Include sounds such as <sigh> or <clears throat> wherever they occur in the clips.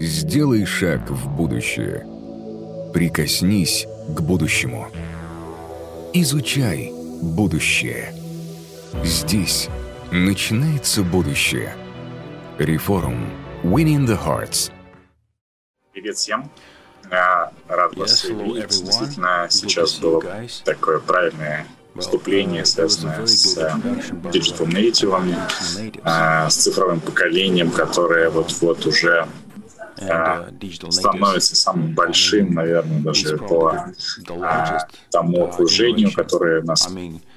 Сделай шаг в будущее. Прикоснись к будущему. Изучай будущее. Здесь начинается будущее. Реформ. Winning the Hearts. Привет всем. Я рад вас Yes, hello, видеть. everyone. Действительно, сейчас было такое правильное выступление, uh, связанное с э, digital native, а, с цифровым поколением, которое вот-вот уже становится самым большим, наверное, даже по а, тому uh, окружению, которое нас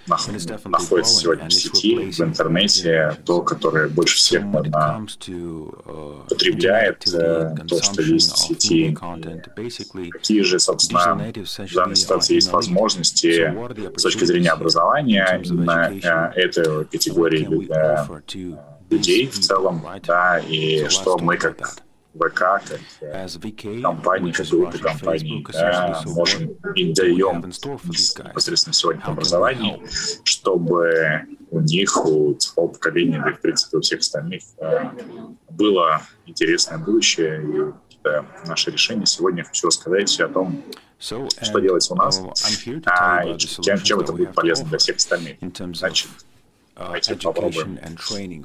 находится сегодня в сети, в интернете, то, которое больше всех, наверное, uh, потребляет, э, то, что есть в сети. Какие же, собственно, в данной ситуации есть возможности с точки зрения образования именно э, этой категории людей в целом, да, и что мы как. ВК, как компании, which как is группа Russian компаний, Facebook, да, можем what и do we даем непосредственно сегодня help? чтобы у них, у цифрового поколения, да и, в принципе, у всех остальных э, было интересное будущее. И это наше решение. Сегодня хочу рассказать о том, что делать у нас, а, чем, чем это будет полезно для всех остальных. Значит, давайте попробуем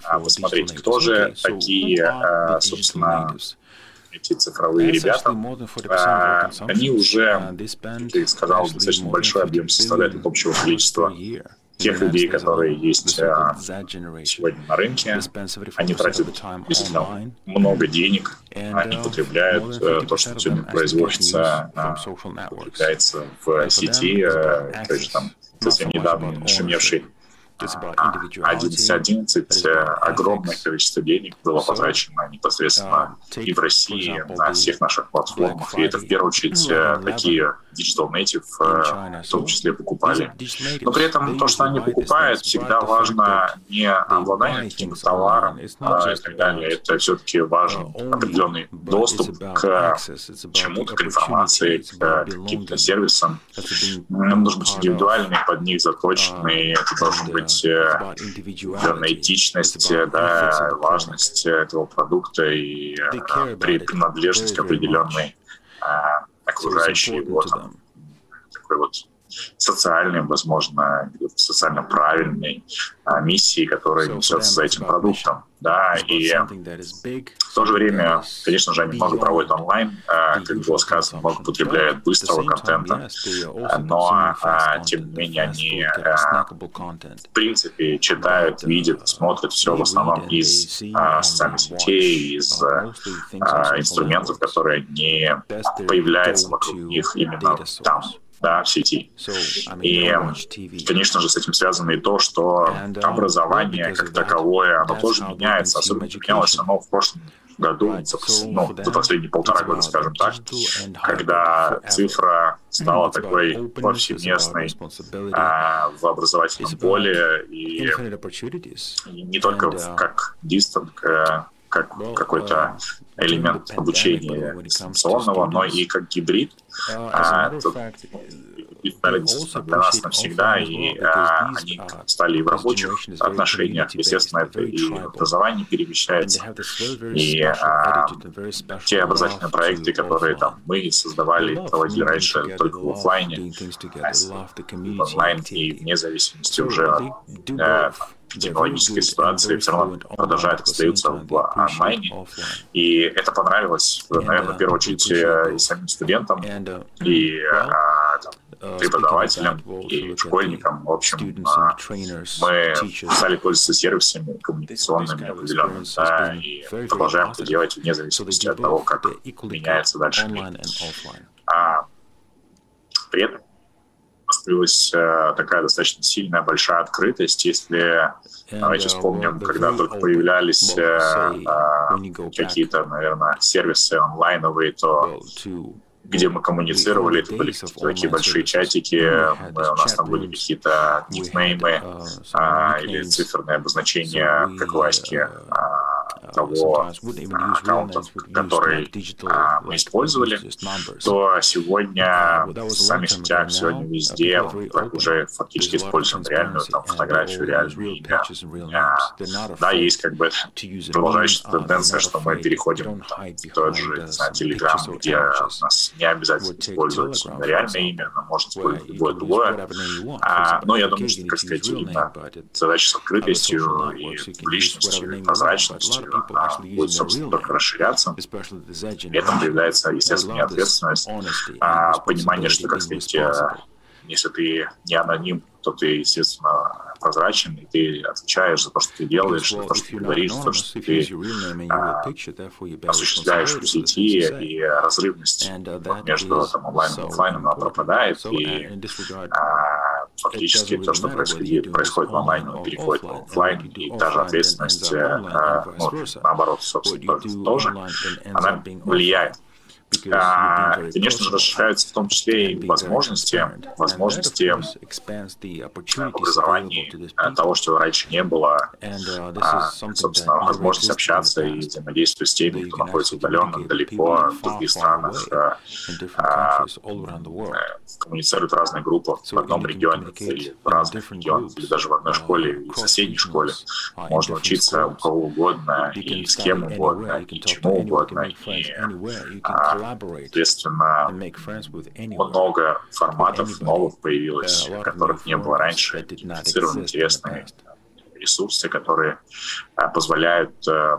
а, посмотреть, кто же такие, а, собственно, эти цифровые ребята. actually more than 40% of А, our Они уже, Uh, ты сказал, достаточно большой 50 объем составляет от общего количества тех людей, которые есть а, сегодня на рынке. They spend 75% Они тратят действительно много денег, они uh, потребляют э, то, 50% что сегодня производится, а, потребляется в сети, э, то есть там совсем недавно нашумевший It's about а, individuality, 11.11, it's э, about огромное количество денег было потрачено непосредственно и в России, на всех наших платформах. И это в первую очередь Friday, э, такие digital native э, в том числе покупали. Но при этом то, что они покупают, всегда важно не обладание каким-то товаром а, и так далее. Это все-таки важен определенный доступ к чему-то, к информации, к каким-то сервисам. Нам нужно быть индивидуальный, под них заточенный. uh, Это должен быть э, этичность, about да, важность этого продукта и э, при it принадлежность к определенной it's окружающей его там, такой вот социальной, возможно, социально правильной а, миссии, которая несется them за этим продуктом. Да, и в то же время, конечно же, они много проводят онлайн, а, как было сказано, много потребляют быстрого контента. А, Но, тем не менее, они в принципе, читают, But, uh, видят, смотрят все в основном из социальных сетей, из uh, инструментов, которые не появляются вокруг них именно там. Да, в сети. И, конечно же, с этим связано и то, что uh, образование как таковое, оно тоже меняется, особенно менялось оно в прошлом году, за, ну, за последние полтора года, скажем так, когда цифра стала It's about такой повсеместной а, в образовательном поле и не только в- uh, как дистант, к- как какой-то uh, элемент обучения дистанционного, но и как гибрид. Uh, А, стали действительно для нас навсегда, и а, они стали и в рабочих отношениях, естественно, это и and перемещается. И а, те образовательные проекты, которые там мы создавали, проводили раньше только в офлайне, а в онлайн и вне зависимости уже от э, and ситуации, все равно продолжают остаются в онлайне. И это понравилось, наверное, в первую очередь э, и самим студентам, и там, преподавателям, и школьникам. В общем, trainers, мы стали пользоваться сервисами коммуникационными определенными, да, и продолжаем это делать вне зависимости от того, как меняется дальше мир. А при этом осталась э, такая достаточно сильная, большая открытость, если давайте uh, вспомним, they're когда только появлялись э, а, какие-то, наверное, сервисы онлайновые, то где мы коммуницировали, это были какие-то такие большие чатики, мы- у нас там были какие-то никнеймы uh, а, или циферные обозначения, как классики, uh, а, того аккаунта, который мы использовали, то сегодня в социальных сетях, сегодня везде мы уже фактически используем реальную там, фотографию, реальную имя. Да, есть как бы продолжающаяся тенденция, что мы переходим в тот же, не знаю, Telegram, где у нас не обязательно использовать реальное имя, но можно использовать любое другое. А, но я думаю, что, как сказать, именно задача с открытостью и публичностью, и прозрачностью а, будет, собственно, только расширяться. При этом появляется, естественно, ответственность, а, понимание, что, как сказать, если ты не аноним, то ты, естественно, прозрачен, и ты отвечаешь за то, что ты делаешь, за то, что ты говоришь, за то, что ты а, осуществляешь в сети, и разрывность uh, между там, онлайном и офлайном она пропадает, и а, фактически то, что происходит, происходит в онлайне, переходит в офлайн, и та же ответственность, а, ну, наоборот, собственно, тоже, она влияет а, конечно же, расширяются в том числе и возможности, возможности образования того, что раньше не было, а, собственно, возможность общаться и взаимодействовать с теми, кто находится удаленно, далеко, в других странах, а, а, коммуницируют разные группы в одном регионе или в разных регионах, или даже в одной школе и в соседней школе. Можно учиться у кого угодно и с кем угодно, и чему угодно, и а, Соответственно, много форматов новых появилось, которых не было раньше, идентифицированы интересные ресурсы, которые а, позволяют э,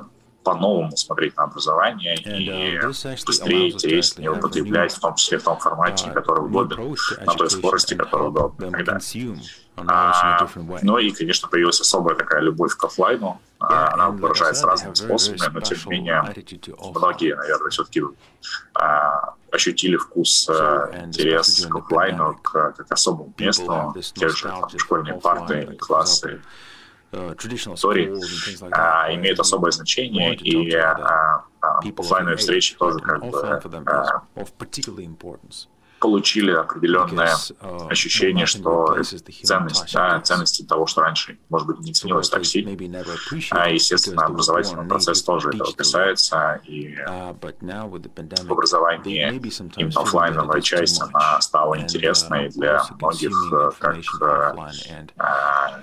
по-новому смотреть на образование и uh, быстрее, интереснее употреблять, в том числе в том формате, uh, который удобен, на той скорости, которая удобна и так далее. А, ну и, конечно, появилась особая такая любовь к офлайну. А, она выражается разными способами, но тем не менее многие, наверное, все-таки а, ощутили вкус, а, интерес к офлайну, к, к особому месту, те же там, школьные парты, классы, истории а, имеют особое значение, и а, а, офлайновые встречи тоже как бы а, получили определенное uh, ощущение, что ценность, да, ценности того, что раньше, может быть, не ценилось так сильно. А, естественно, образовательный процесс тоже этого касается, и uh, в образовании именно офлайновая часть, она стала uh, интересной для многих как а,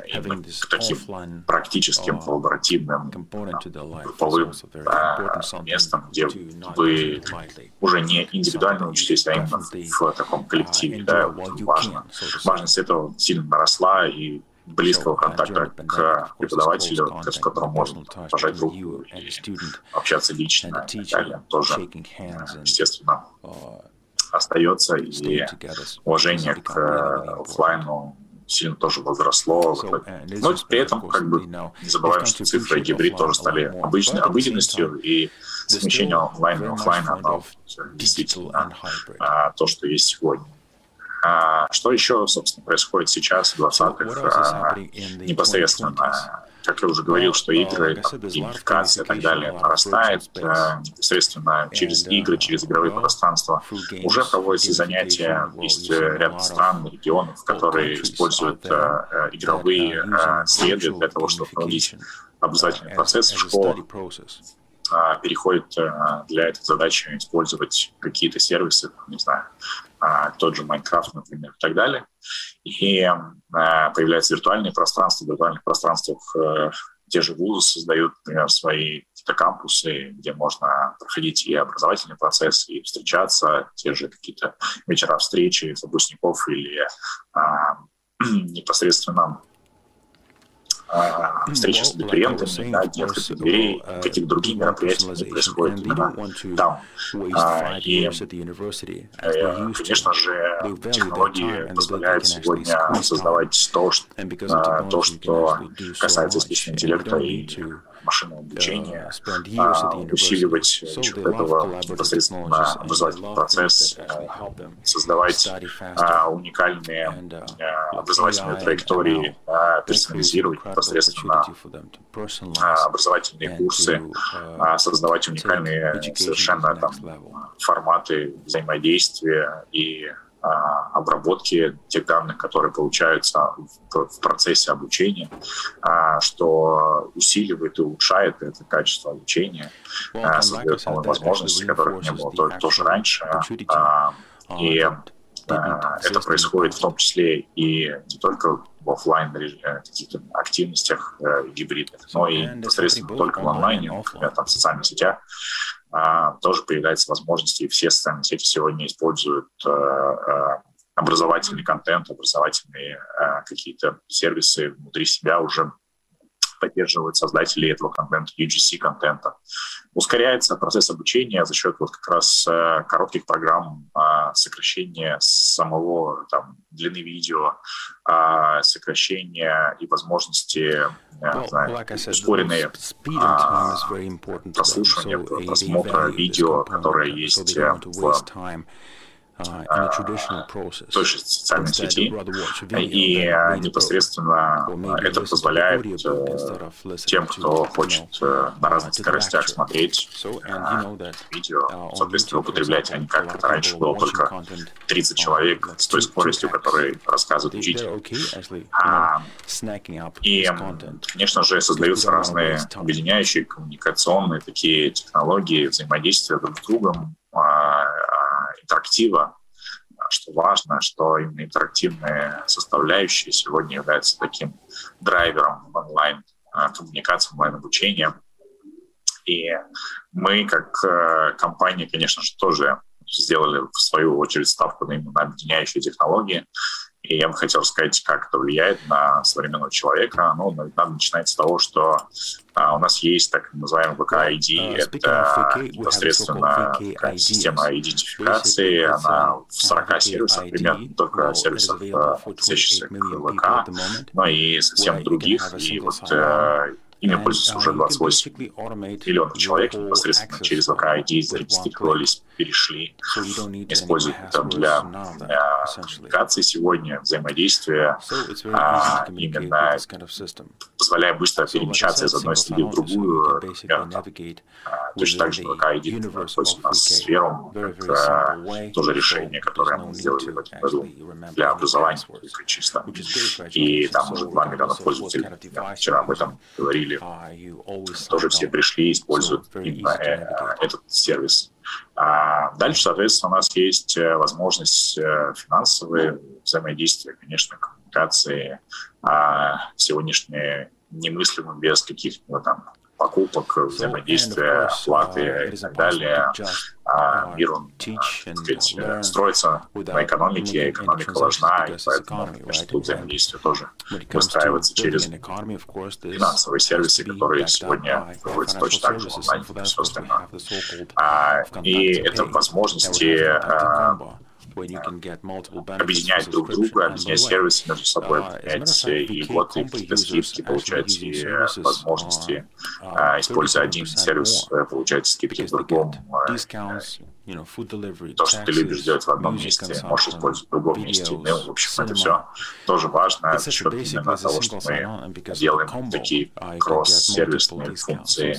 таким практическим, коллаборативным, групповым местом, где вы уже не индивидуально учитесь, а именно в в таком коллективе, да, важно. Важность этого сильно наросла, и близкого контакта к преподавателю, с которым можно пожать руку и общаться лично и так далее, тоже, естественно, остается, и уважение к офлайну сильно тоже возросло. Но при этом, как бы, не забываем, что цифры гибрид тоже стали обычной обыденностью, и совмещение онлайна и офлайна, оно действительно а, то, что есть сегодня. А, что еще, собственно, происходит сейчас, в 20-х, а, непосредственно как я уже говорил, что игры, геймификация и так далее нарастает а, непосредственно через игры, через игровые пространства. Уже проводятся занятия, есть э, ряд стран, регионов, которые используют э, игровые а, среды для того, чтобы проводить образовательный процесс в школах. Переходит для этой задачи использовать какие-то сервисы, не знаю, а, тот же Майнкрафт, например, и так далее. И появляются виртуальные пространства. В виртуальных пространствах э, те же вузы создают, например, свои какие-то кампусы, где можно проходить и образовательный процесс, и встречаться, те же какие-то вечера встречи выпускников или а, <clears throat> непосредственно а, встречи с абитуриентами, да, детских дверей, uh, каких-то других мероприятий не происходят именно там. А, и, э, конечно же, технологии позволяют сегодня создавать то, что, а, то, что касается искусственного интеллекта и машинного обучения, а, усиливать за счет этого непосредственно образовательный процесс, создавать а, уникальные а, образовательные траектории, персонализировать непосредственно образовательные курсы, создавать уникальные совершенно там, форматы взаимодействия и а, обработки тех данных, которые получаются в, процессе обучения, а, что усиливает и улучшает это качество обучения, well, создает новые возможности, которых не было тоже раньше. И это происходит в том числе и не только в офлайн каких-то активностях э, гибридных, но и непосредственно только в онлайне, например, там, в социальных сетях, а, тоже появляются возможности, и все социальные сети сегодня используют э, э, образовательный контент, образовательные э, какие-то сервисы внутри себя уже поддерживают создатели этого контента, UGC-контента. Ускоряется процесс обучения за счет вот как раз э, коротких программ, э, сокращения самого там, длины видео, э, сокращения и возможности well, знаю, like said, ускоренные прослушивания, so просмотра видео, которое есть в а, той же социальной сети, и не это позволяет э, тем, кто хочет э, на разных скоростях смотреть э, видео, соответственно, употреблять, а не как это раньше было только 30 человек с той скоростью, которой рассказывает учитель. А, и, конечно же, создаются разные объединяющие коммуникационные такие технологии взаимодействия друг с другом, а, интерактива, что важно, что именно интерактивные составляющие сегодня являются таким драйвером онлайн а, коммуникации, онлайн обучения. И мы, как э, компания, конечно же, тоже сделали в свою очередь ставку на именно объединяющие технологии. И я бы хотел сказать, как это влияет на современного человека. Ну, надо начинать с того, что а, у нас есть так называемый VK-ID. Это непосредственно система идентификации. Она в 40 сервисах примерно, только сервисах, относящихся к ВК, но и совсем других. И вот Ими пользуются уже 28 миллионов человек непосредственно через VK-ID зарегистрировались, перешли, используют это для коммуникации сегодня, взаимодействия, а, именно позволяя быстро перемещаться из одной среды в другую. А, точно так же VK-ID используется у нас сферу, как тоже решение, которое мы сделали в этом году для образования только чисто. И там уже 2 миллиона пользователей. Вчера об этом говорили были, тоже все пришли используют именно э, этот сервис. А дальше, соответственно, у нас есть э, возможность э, финансовые взаимодействия, конечно, коммуникации, а сегодняшние немыслимы без каких-то там покупок, взаимодействия, оплаты и так далее. А мир, он, так сказать, строится на экономике, экономика важна, и поэтому, конечно, тут взаимодействие тоже выстраивается через финансовые сервисы, которые сегодня проводятся точно так же онлайн и все остальное. А, и это возможности а, объединять друг друга, объединять сервисы между собой, uh, объединять и вот какие-то скидки, получать и возможности, uh, а, используя один сервис, э, получать скидки в другом. Э, то, что ты любишь делать в одном месте, можешь использовать в другом месте. Ну, в общем, это все тоже важно за счет именно того, что мы делаем такие кросс-сервисные функции,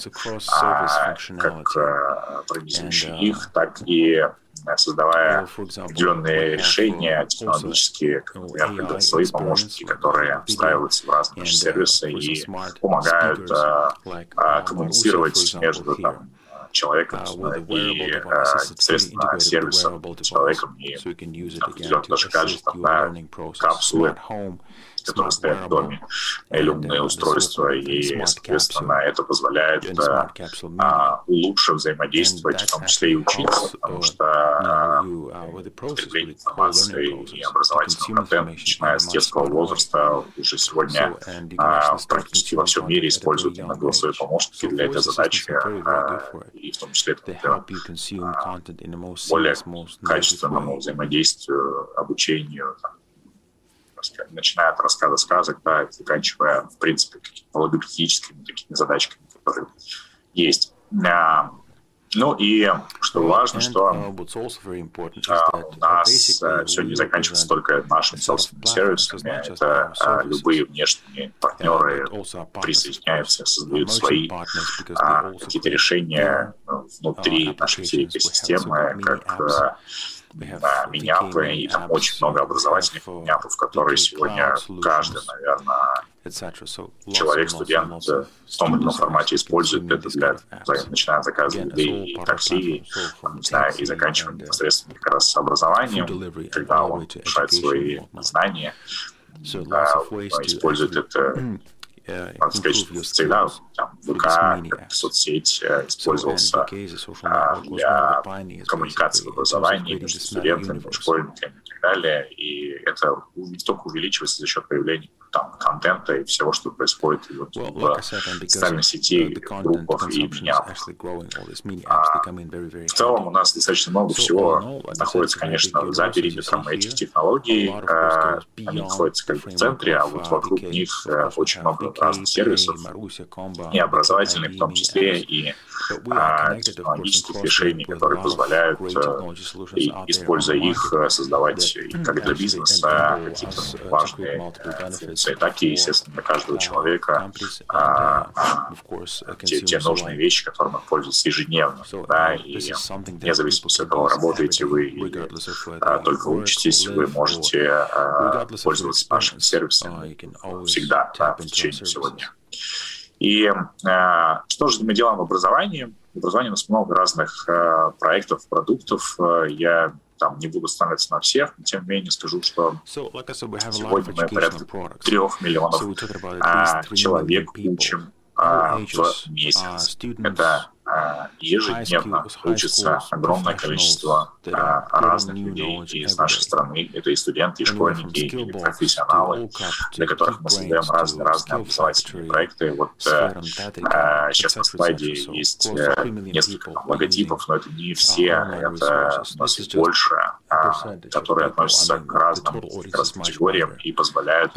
а, как э, пронизывающие их, так и создавая определенные решения технологические, например, свои помощники, которые встраиваются в разные наши сервисы и помогают а, коммуницировать между там, человеком и непосредственно сервисом, человеком и определенно даже гаджетом, да, капсулы которые стоят в доме, или умные устройства, и, соответственно, это позволяет а, лучше взаимодействовать, в том числе и учиться, потому что потребление информации и образовательного контента, начиная с детского возраста, уже сегодня а, практически во всем мире используют именно голосовые помощники для этой задачи, а, и в том числе для более качественному взаимодействию, обучению, начиная от рассказа сказок, да, заканчивая, в принципе, какими-то логопедическими такими задачками, которые есть. А, ну и что важно, что uh, а, у нас все не заканчивается только нашими собственными сервисами, это а, любые внешние партнеры присоединяются, создают свои а, какие-то решения внутри uh, нашей всей экосистемы, как миняпы, и там очень много образовательных миняпов, которые сегодня каждый, наверное, человек, студент в том или ином формате использует это для, начиная от заказа еды и такси, не знаю, и заканчивая непосредственно как раз образованием, когда он повышает свои знания, использует это <clears throat> что всегда там, ВК, соцсеть использовался для коммуникации в образовании между студентами, школьниками и так далее. И это только увеличивается за счет появления там, контента и всего, что происходит вот, в социальной сети, группах и меня. А, в целом у нас достаточно много всего находится, конечно, за периметром этих технологий. А, они находятся как бы в центре, а вот вокруг них э, очень много разных сервисов, и образовательных в том числе, и а, технологических решений, которые позволяют, э, используя их, э, создавать <clears throat> как для бизнеса какие-то важные функции, так и, естественно, для каждого человека а, а, те, те нужные вещи, которыми пользуются ежедневно. Да, и вне зависимости от того, работаете вы или а, только учитесь, вы можете а, пользоваться нашим сервисом всегда, да, в течение всего дня. И э, что же мы делаем в образовании? В образовании у нас много разных э, проектов, продуктов. Я там не буду становиться на всех, но тем не менее скажу, что сегодня мы порядка трех миллионов а, человек учим а, в месяц. Это а, ежедневно учится огромное количество а, разных людей из нашей страны. Это и студенты, и школьники, и профессионалы, для которых мы создаем разные-разные образовательные проекты. Вот э, а, сейчас на слайде есть э, несколько логотипов, но это не все, это у нас больше, которые относятся к разным раз, категориям и позволяют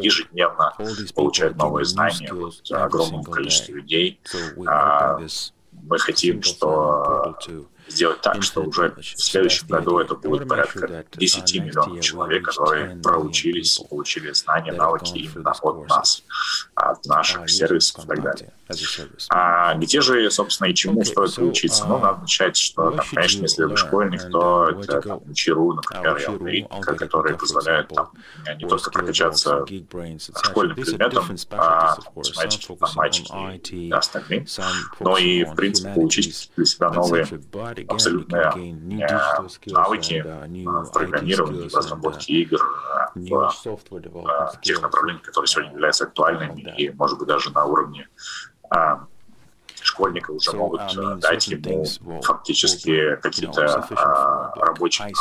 ежедневно получать новые знания вот, огромному количеству людей, мы хотим, что сделать так, что уже в следующем году это будет порядка 10 миллионов человек, которые проучились, получили знания, навыки именно от нас, от наших сервисов и так далее. А где же, собственно, и чему стоит учиться? Ну, надо начать, что, там, конечно, если вы школьник, то это там, Чиру, например, и Алгоритм, которые позволяют там, не только прокачаться школьным предметом, а математике, информатике и остальным, но и, в принципе, получить для себя новые абсолютно навыки в программировании, в разработке игр, в тех направлениях, которые сегодня являются актуальными и, может быть, даже на уровне школьника уже могут uh, дать ему фактически какие-то а, рабочие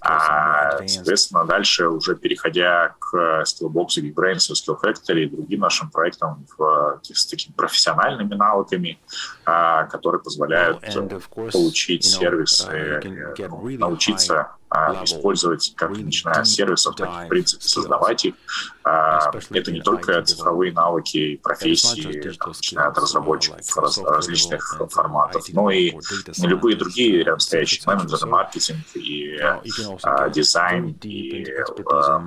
а, Соответственно, дальше уже переходя к Skillbox, Geekbrains, Skill Factory и другим нашим проектам в, с такими профессиональными навыками, а, которые позволяют получить сервисы, э, ну, научиться использовать как начиная с сервисов, так и, в принципе, создавать их. А, это не только цифровые навыки и профессии, начиная от разработчиков раз, различных форматов, но и любые другие рядом стоящие менеджеры, маркетинг и а, дизайн, и а,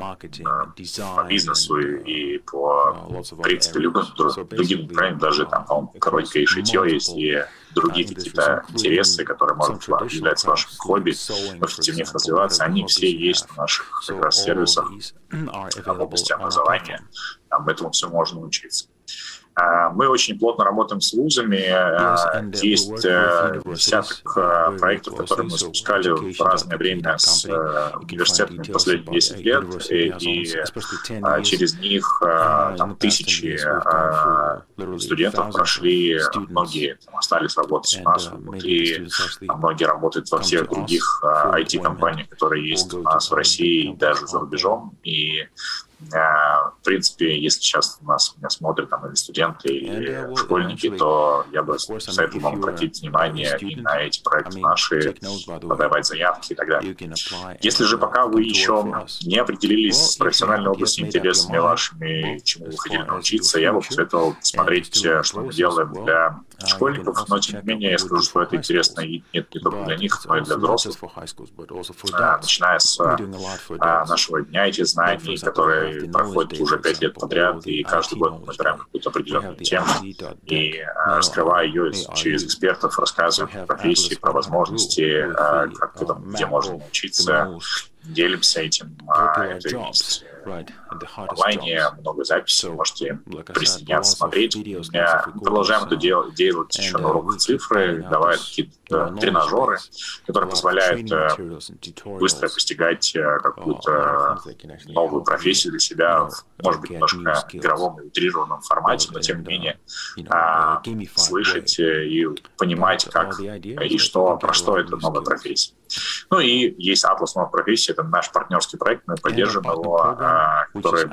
по бизнесу, и по, в принципе, любым другим направлениям, даже там, по-моему, коротенькое шитье есть, и другие какие-то интересы, которые, может являются вашим хобби, хотите в них развиваться, они все есть в наших как раз сервисах в области образования. Там этому все можно учиться. А, мы очень плотно работаем с вузами. А, есть э, десяток э, проектов, которые мы запускали в разное время с э, университетами последние 10 лет, и, и а, через них там, тысячи студентов прошли, многие там, остались работать у нас внутри, многие работают во всех других IT-компаниях, которые есть у нас в России и даже за рубежом. И в принципе, если сейчас нас меня смотрят там или студенты, или школьники, то я бы советовал вам обратить внимание и на эти проекты наши, подавать заявки и так далее. Если же пока вы еще не определились с профессиональной областью интересами вашими, чему вы хотели научиться, я бы посоветовал смотреть, э, что мы делаем для школьников, но тем не менее я скажу, что это интересно и нет не только для них, но и для взрослых, начиная с нашего дня эти знаний, которые проходит уже пять лет подряд, и каждый год мы набираем какую-то определенную тему и раскрывая ее через экспертов, рассказывая про профессии, про возможности, как, где можно научиться, делимся этим. Это есть в онлайне много записей, можете присоединяться, смотреть. Мы продолжаем это делать, делать еще на уроках цифры, давая какие-то тренажеры, которые позволяют э, быстро постигать э, какую-то новую профессию для себя, может быть, немножко игровом и утрированном формате, но тем не менее а, слышать э, и понимать, как и что, про что эта новая профессия. Ну и есть Atlas новых профессий, это наш партнерский проект, мы поддерживаем его, а, который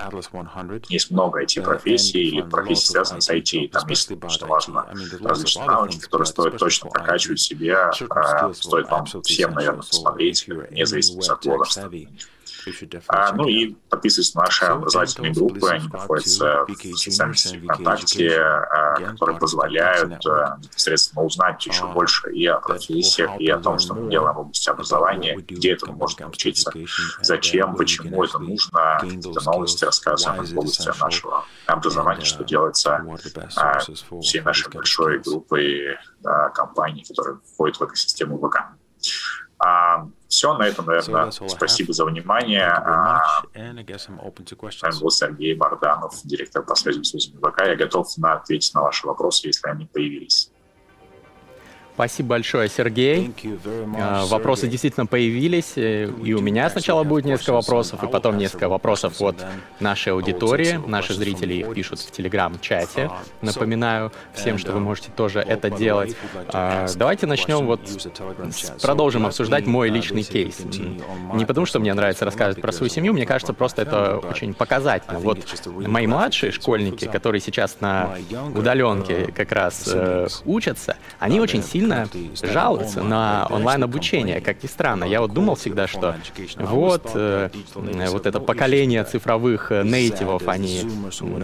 есть много IT-профессий или профессий, связанных с IT. Там есть, что важно, различные навыки, которые стоит точно прокачивать себе, а, стоит вам всем, наверное, посмотреть, вне зависимости от возраста. А, ну и подписывайтесь на наши образовательные группы, они находятся в социальной сети ВКонтакте, а, которые позволяют а, непосредственно узнать еще больше и о профессиях, и о том, что мы делаем в области образования, где это можно научиться, зачем, почему это нужно, какие-то новости рассказываем в области нашего образования, что делается а, всей нашей большой группой а, компаний, которые входят в экосистему ВК. А, все, на этом, наверное, спасибо за внимание. А, с был Сергей Барданов, директор по связям с ВК. Я готов на ответить на ваши вопросы, если они появились. Спасибо большое, Сергей. А, вопросы действительно появились, и у меня сначала будет несколько вопросов, и потом несколько вопросов от нашей аудитории. Наши зрители их пишут в Телеграм-чате. Напоминаю всем, что вы можете тоже это делать. А, давайте начнем вот, продолжим обсуждать мой личный кейс. Не потому, что мне нравится рассказывать про свою семью, мне кажется, просто это очень показательно. Вот мои младшие школьники, которые сейчас на удаленке как раз э, учатся, они очень сильно сильно жалуются на онлайн-обучение, как ни странно. Я вот думал всегда, что вот, э, вот это поколение цифровых нейтивов, они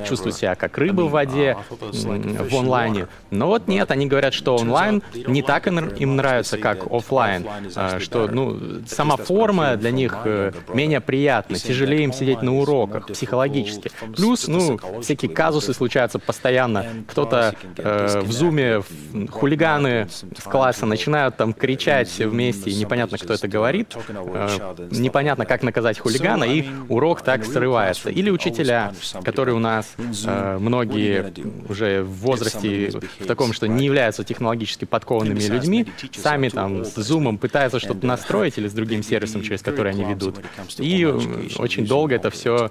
чувствуют себя как рыбы в воде в онлайне. Но вот нет, они говорят, что онлайн не так им нравится, как офлайн, а, что ну, сама форма для них э, менее приятна, тяжелее им сидеть на уроках психологически. Плюс, ну, всякие казусы случаются постоянно. Кто-то э, в зуме хулиганы с класса начинают там кричать все вместе, и непонятно, кто это говорит, э, непонятно, как наказать хулигана, и урок так срывается. Или учителя, которые у нас э, многие уже в возрасте в таком, что не являются технологически подкованными людьми, сами там с зумом пытаются что-то настроить или с другим сервисом, через который они ведут. И очень долго это все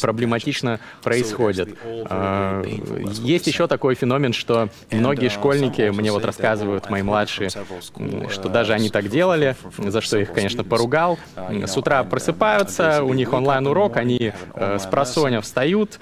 проблематично происходит. Э, есть еще такой феномен, что многие школьники, мне вот рассказывают мои мои младшие, что даже они так делали, за что их, конечно, поругал. С утра просыпаются, у них онлайн-урок, они э, с просоня встают,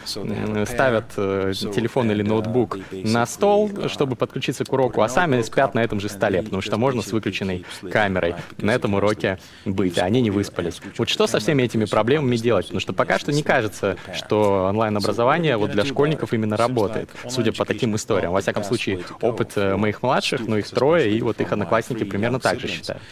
ставят э, телефон или ноутбук на стол, чтобы подключиться к уроку, а сами спят на этом же столе, потому что можно с выключенной камерой на этом уроке быть, а они не выспались. Вот что со всеми этими проблемами делать? Потому что пока что не кажется, что онлайн-образование вот для школьников именно работает, судя по таким историям. Во всяком случае, опыт э, моих младших, ну их трое, трое, и вот их одноклассники примерно так же считают.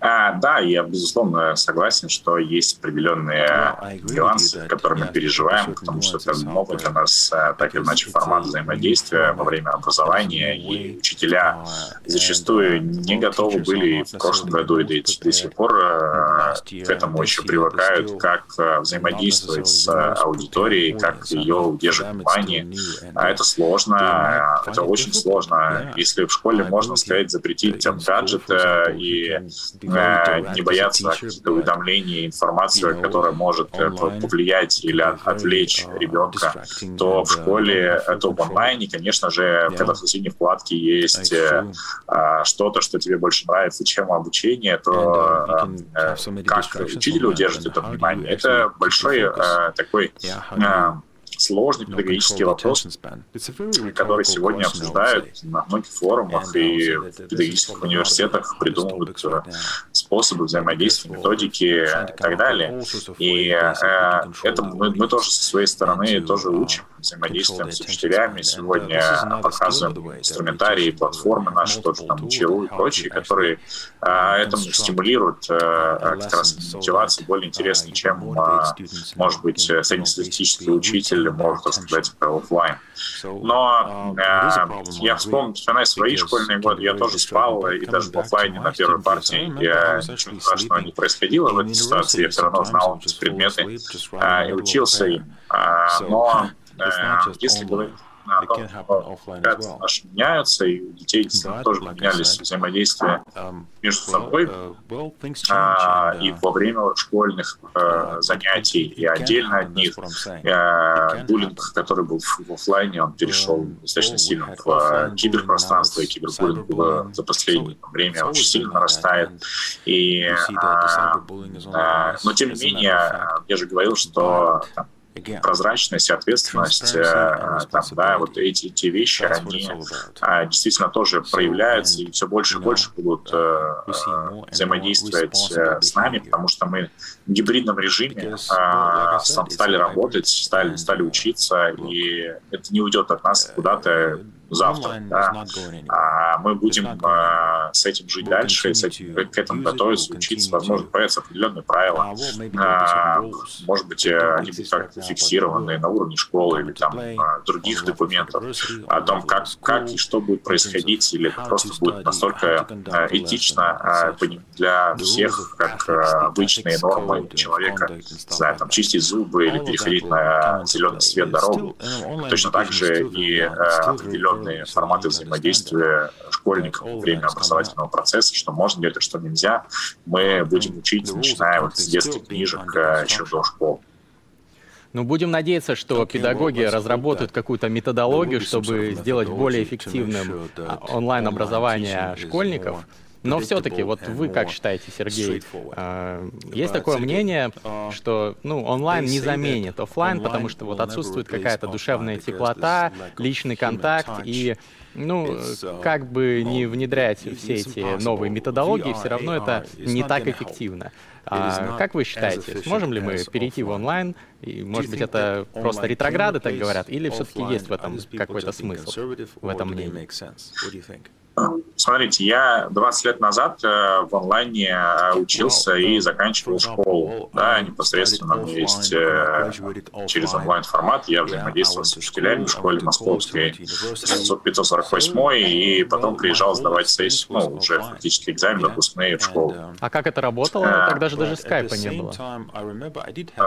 А, да, я безусловно согласен, что есть определенные нюансы, которые мы переживаем, потому что это новый для нас э, так или иначе формат взаимодействия во время образования, и учителя зачастую не готовы были в прошлом году и до, сих пор э, к этому еще привыкают, как э, взаимодействовать с аудиторией, как ее удерживать внимание. А это сложно, это очень сложно. Если в школе можно сказать запретить МКАД, гаджета и э, не бояться каких-то уведомлений, информации, которая может э, повлиять или отвлечь ребенка, то в школе, то в онлайне, конечно же, когда в соседней вкладке есть э, а, что-то, что тебе больше нравится, чем обучение, то как учитель удержит это внимание? Это большой такой сложный педагогический вопрос, который сегодня обсуждают на многих форумах и в педагогических университетах, придумывают способы взаимодействия, методики и так далее. И э, это мы, мы тоже со своей стороны тоже учим взаимодействуем с учителями, сегодня показываем инструментарии, платформы наши, тот же там Учеру и прочие, которые а, этому стимулируют а, как раз мотивацию более интересной, чем, а, может быть, среднестатистический учитель может рассказать про офлайн. Но а, я вспомнил, вспоминаю свои школьные годы, я тоже спал, и даже в офлайне на первой партии я, ничего страшного не происходило в этой ситуации, я все равно знал предметы а, и учился им. А, но э, если говорить что наши меняются, и у детей тоже поменялись взаимодействия um, между собой, uh, а, и во время школьных uh, занятий, и отдельно от них. Буллинг, который был в офлайне, он перешел достаточно сильно в киберпространство, и кибербуллинг за последнее время очень сильно нарастает. И, но тем не менее, я же говорил, что там, прозрачность, ответственность, э, там, да, вот эти, эти вещи, они а, действительно тоже проявляются и все больше и больше будут э, взаимодействовать э, с нами, потому что мы в гибридном режиме а, стали работать, стали, стали учиться, и это не уйдет от нас куда-то завтра. Да? А мы будем а, с этим жить дальше, с этим, к этому готовиться, учиться, возможно, появятся определенные правила. А, может быть, они будут как-то фиксированы на уровне школы или там а, других документов о том, как, как и что будет происходить, или это просто будет настолько а, этично а, для всех, как а, обычные нормы человека, не знаю, там, чистить зубы или переходить на зеленый свет дорогу. Точно так же и определенные определенные форматы взаимодействия школьников во время образовательного процесса, что можно делать, а что нельзя. Мы будем учить, начиная вот с детских книжек э, еще до школы. Ну, будем надеяться, что педагоги разработают какую-то методологию, чтобы сделать более эффективным онлайн-образование школьников. Но все-таки, вот вы как считаете, Сергей, э, есть такое мнение, что ну, онлайн не заменит офлайн, потому что вот отсутствует какая-то душевная теплота, личный контакт и ну, как бы не внедрять все эти новые методологии, все равно это не так эффективно. А как вы считаете, сможем ли мы перейти в онлайн? И, может быть, это просто ретрограды так говорят, или все-таки есть в этом какой-то смысл, в этом мнении? Смотрите, я 20 лет назад э, в онлайне э, учился и заканчивал школу. Да, непосредственно у меня есть э, через онлайн-формат. Я взаимодействовал с учителями в школе московской 548 и потом приезжал сдавать сессию, ну, уже фактически экзамен выпускные в школу. А как это работало? Тогда же даже скайпа не было.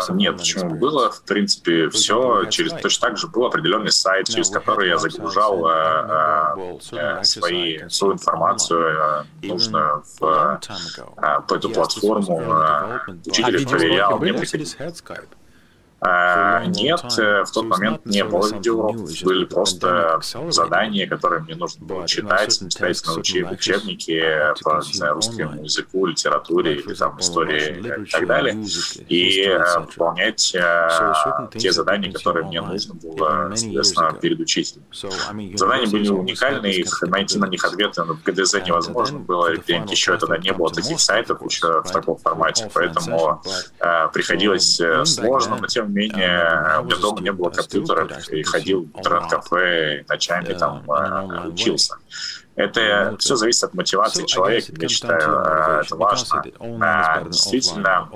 Нет, почему? Было, в принципе, все. Через, точно так же был определенный сайт, через который я загружал свои свою информацию нужно в, в эту платформу. Учитель проверял, мне а, нет, э, в тот момент не было видеоуроков, были просто задания, которые мне нужно было читать, самостоятельно учить учебники по знаю, русскому языку, литературе или там истории и так далее, и э, выполнять э, те задания, которые мне нужно было, соответственно, перед учителем. Задания были уникальные, их, найти на них ответы в ГДЗ невозможно было, где-нибудь еще тогда не было. таких сайтов еще в таком формате, поэтому приходилось сложно, но тем не менее, у меня дома не было компьютера, и ходил в интернет-кафе, ночами там э, учился. Это все зависит от мотивации человека, я считаю, э, это важно. А, действительно,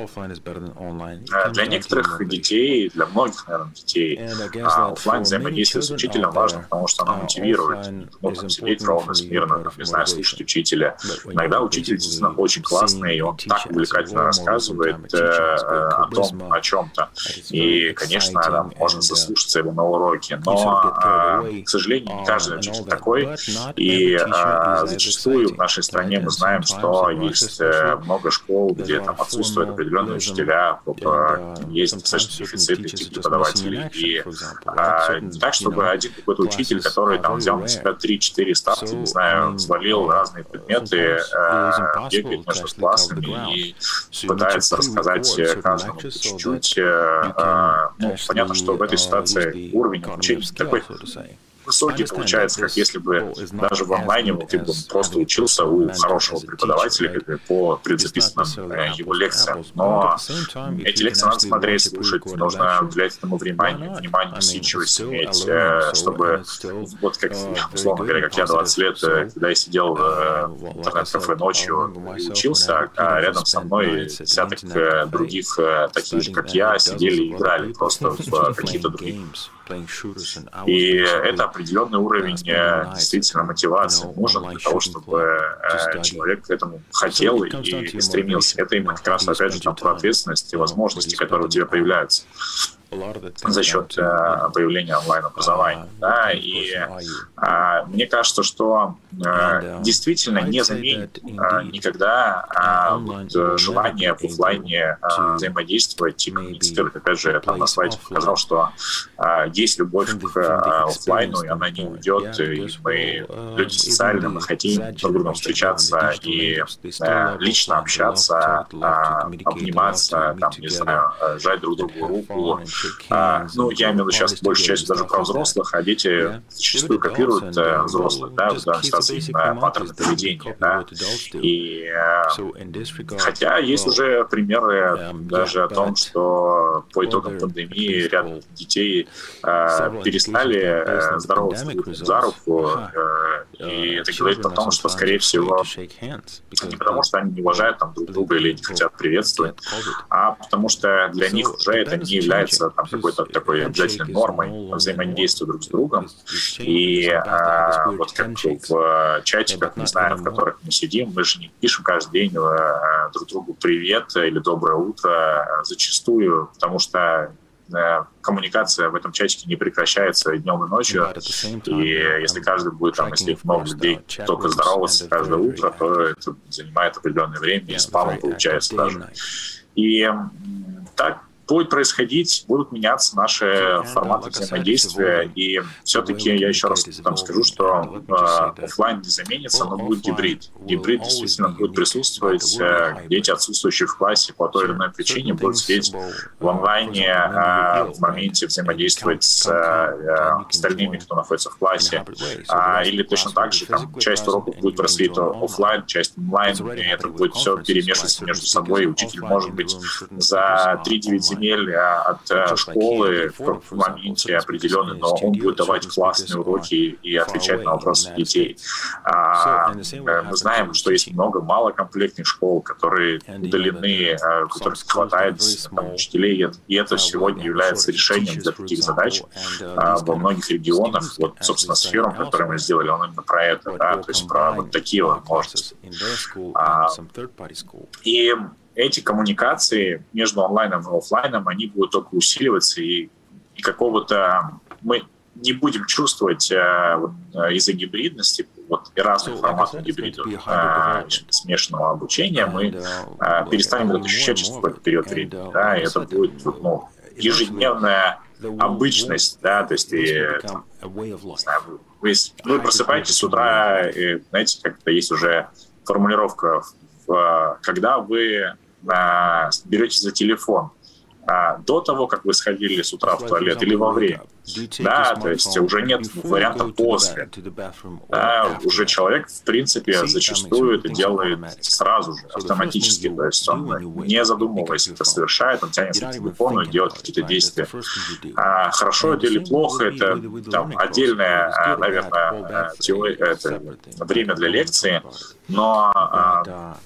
для некоторых детей, для многих, наверное, детей, а, офлайн взаимодействие с учителем важно, потому что оно мотивирует. Ну, там, сидеть ровно, смирно, там, не знаю, слушать учителя. Иногда учитель действительно очень классный, и он так увлекательно рассказывает э, о том, о чем-то. И, конечно, там, можно заслушаться его на уроке, но, к сожалению, не каждый учитель такой, и а, зачастую в нашей стране мы знаем, что есть э, много школ, где там отсутствуют определенные учителя, есть достаточно дефицит этих преподавателей. И а, не так, чтобы один какой-то учитель, который там взял на себя 3-4 ставки, не знаю, взвалил разные предметы, а, бегает между классами и пытается рассказать каждому чуть-чуть. Ну, понятно, что в этой ситуации уровень обучения такой итоге получается, как если бы даже в онлайне ты бы просто учился у хорошего преподавателя по предзаписанным э, его лекциям. Но эти лекции надо смотреть, слушать, нужно уделять этому внимание, внимание, усидчивость иметь, э, чтобы вот как, условно говоря, как я 20 лет, когда я сидел в интернет-кафе ночью и учился, а рядом со мной десяток других таких же, как я, сидели и играли просто <laughs> в какие-то другие и это определенный уровень э, действительно мотивации. Нужен для того, чтобы э, человек к этому хотел и стремился. Это именно как раз, опять же, там, про ответственность и возможности, которые у тебя появляются за счет э, появления онлайн-образования. Uh, да, и э, мне кажется, что э, действительно не заменит э, никогда э, вот, э, желание в офлайне э, взаимодействовать и коммуницировать. Опять же, там на слайде показал, что э, есть любовь к э, офлайну, и она не уйдет, и мы люди социальные, мы хотим друг с другом встречаться и э, лично общаться, э, обниматься, там, не знаю, жать друг другу руку, а, ну, я имею в виду сейчас большей частью даже про взрослых, а дети зачастую копируют э, взрослых, да, в данной ситуации именно паттерны поведения, да. И э, хотя есть уже примеры даже о том, что по итогам пандемии ряд детей э, перестали э, здороваться за руку, э, и это говорит о том, что, скорее всего, не потому, что они не уважают там, друг друга или не хотят приветствовать, а потому что для них уже это не является там, какой-то такой обязательной нормой взаимодействия друг с другом. И а, вот как в чатиках, не знаю, в которых мы сидим, мы же не пишем каждый день а, друг другу привет или доброе утро зачастую, потому что э, коммуникация в этом чатике не прекращается днем и ночью. И если каждый будет там, если много людей только здороваться каждое утро, то это занимает определенное время, и спамом получается даже. И так будет происходить, будут меняться наши форматы взаимодействия, и все-таки я еще раз там скажу, что э, офлайн не заменится, но будет гибрид. Гибрид действительно будет присутствовать, э, дети, отсутствующие в классе по той или иной причине, будут сидеть в онлайне э, в моменте взаимодействовать с э, остальными, кто находится в классе, а, или точно так же там, часть уроков будет происходить офлайн, часть онлайн, и это будет все перемешиваться между собой, учитель может быть за 3-9 земель от э, школы в моменте определенный, но он будет давать классные уроки и отвечать на вопросы детей. А, э, мы знаем, что есть много малокомплектных школ, которые удалены, э, которых хватает там, учителей, и это сегодня является решением для таких задач а, во многих регионах. Вот, собственно, сферу, которую мы сделали, он именно про это, да, то есть про вот такие возможности. А, и эти коммуникации между онлайном и офлайном, они будут только усиливаться, и, и какого-то мы не будем чувствовать э, вот, э, из-за гибридности вот, и разных форматов гибридов э, смешанного обучения, мы э, перестанем это ощущать через какой-то период времени. Да, и это будет ну, ежедневная обычность, да, то есть и, там, не знаю, вы, вы просыпаетесь с утра, и, знаете, как-то есть уже формулировка, в, когда вы а, берете за телефон а, до того, как вы сходили с утра в туалет или во время. Да, то есть уже нет варианта после. Да, уже человек, в принципе, зачастую это делает сразу же, автоматически. То есть он, не задумываясь, это совершает, он тянется к телефону и делает какие-то действия. А хорошо это или плохо, это там отдельное, наверное, теория, это время для лекции, но а,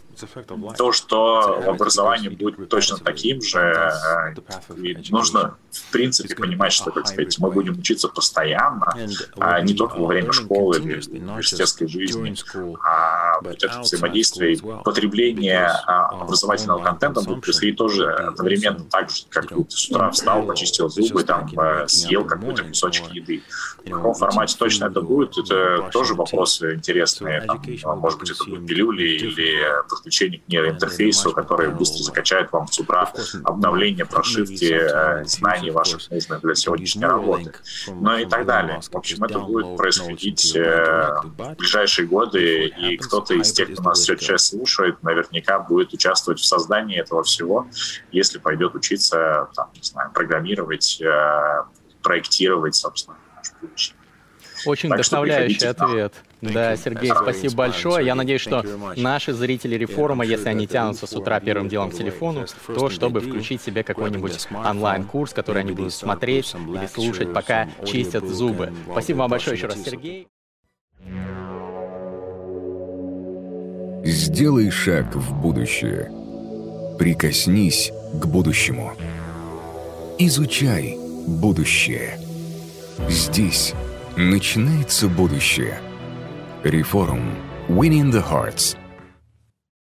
то, что образование будет точно таким же, э, нужно, в принципе, понимать, что, так сказать, мы будем учиться постоянно, а не только во время школы или университетской жизни, а вот это взаимодействие потребление а, образовательного контента будет происходить тоже одновременно так же, как ты с утра встал, почистил зубы, там, съел какой-то кусочек еды. В каком формате точно это будет, это тоже вопросы интересные. Там, может быть, это будут пилюли или подключение к нейроинтерфейсу, который быстро закачает вам с утра обновление прошивки э, знаний ваших нужных для сегодняшней работы. Ну и так далее. В общем, это будет происходить э, в ближайшие годы, и кто-то из тех, кто нас сейчас слушает, наверняка будет участвовать в создании этого всего, если пойдет учиться, там, не знаю, программировать, э, проектировать, собственно, наше будущее. Очень так вдохновляющий ответ. Да, Сергей, спасибо большое. Я надеюсь, что наши зрители реформа, если они тянутся с утра первым делом к телефону, то чтобы включить себе какой-нибудь онлайн-курс, который они будут смотреть или слушать, пока чистят зубы. Спасибо вам большое еще раз, Сергей. Сделай шаг в будущее. Прикоснись к будущему. Изучай будущее. Здесь начинается будущее. Reform Winning the Hearts.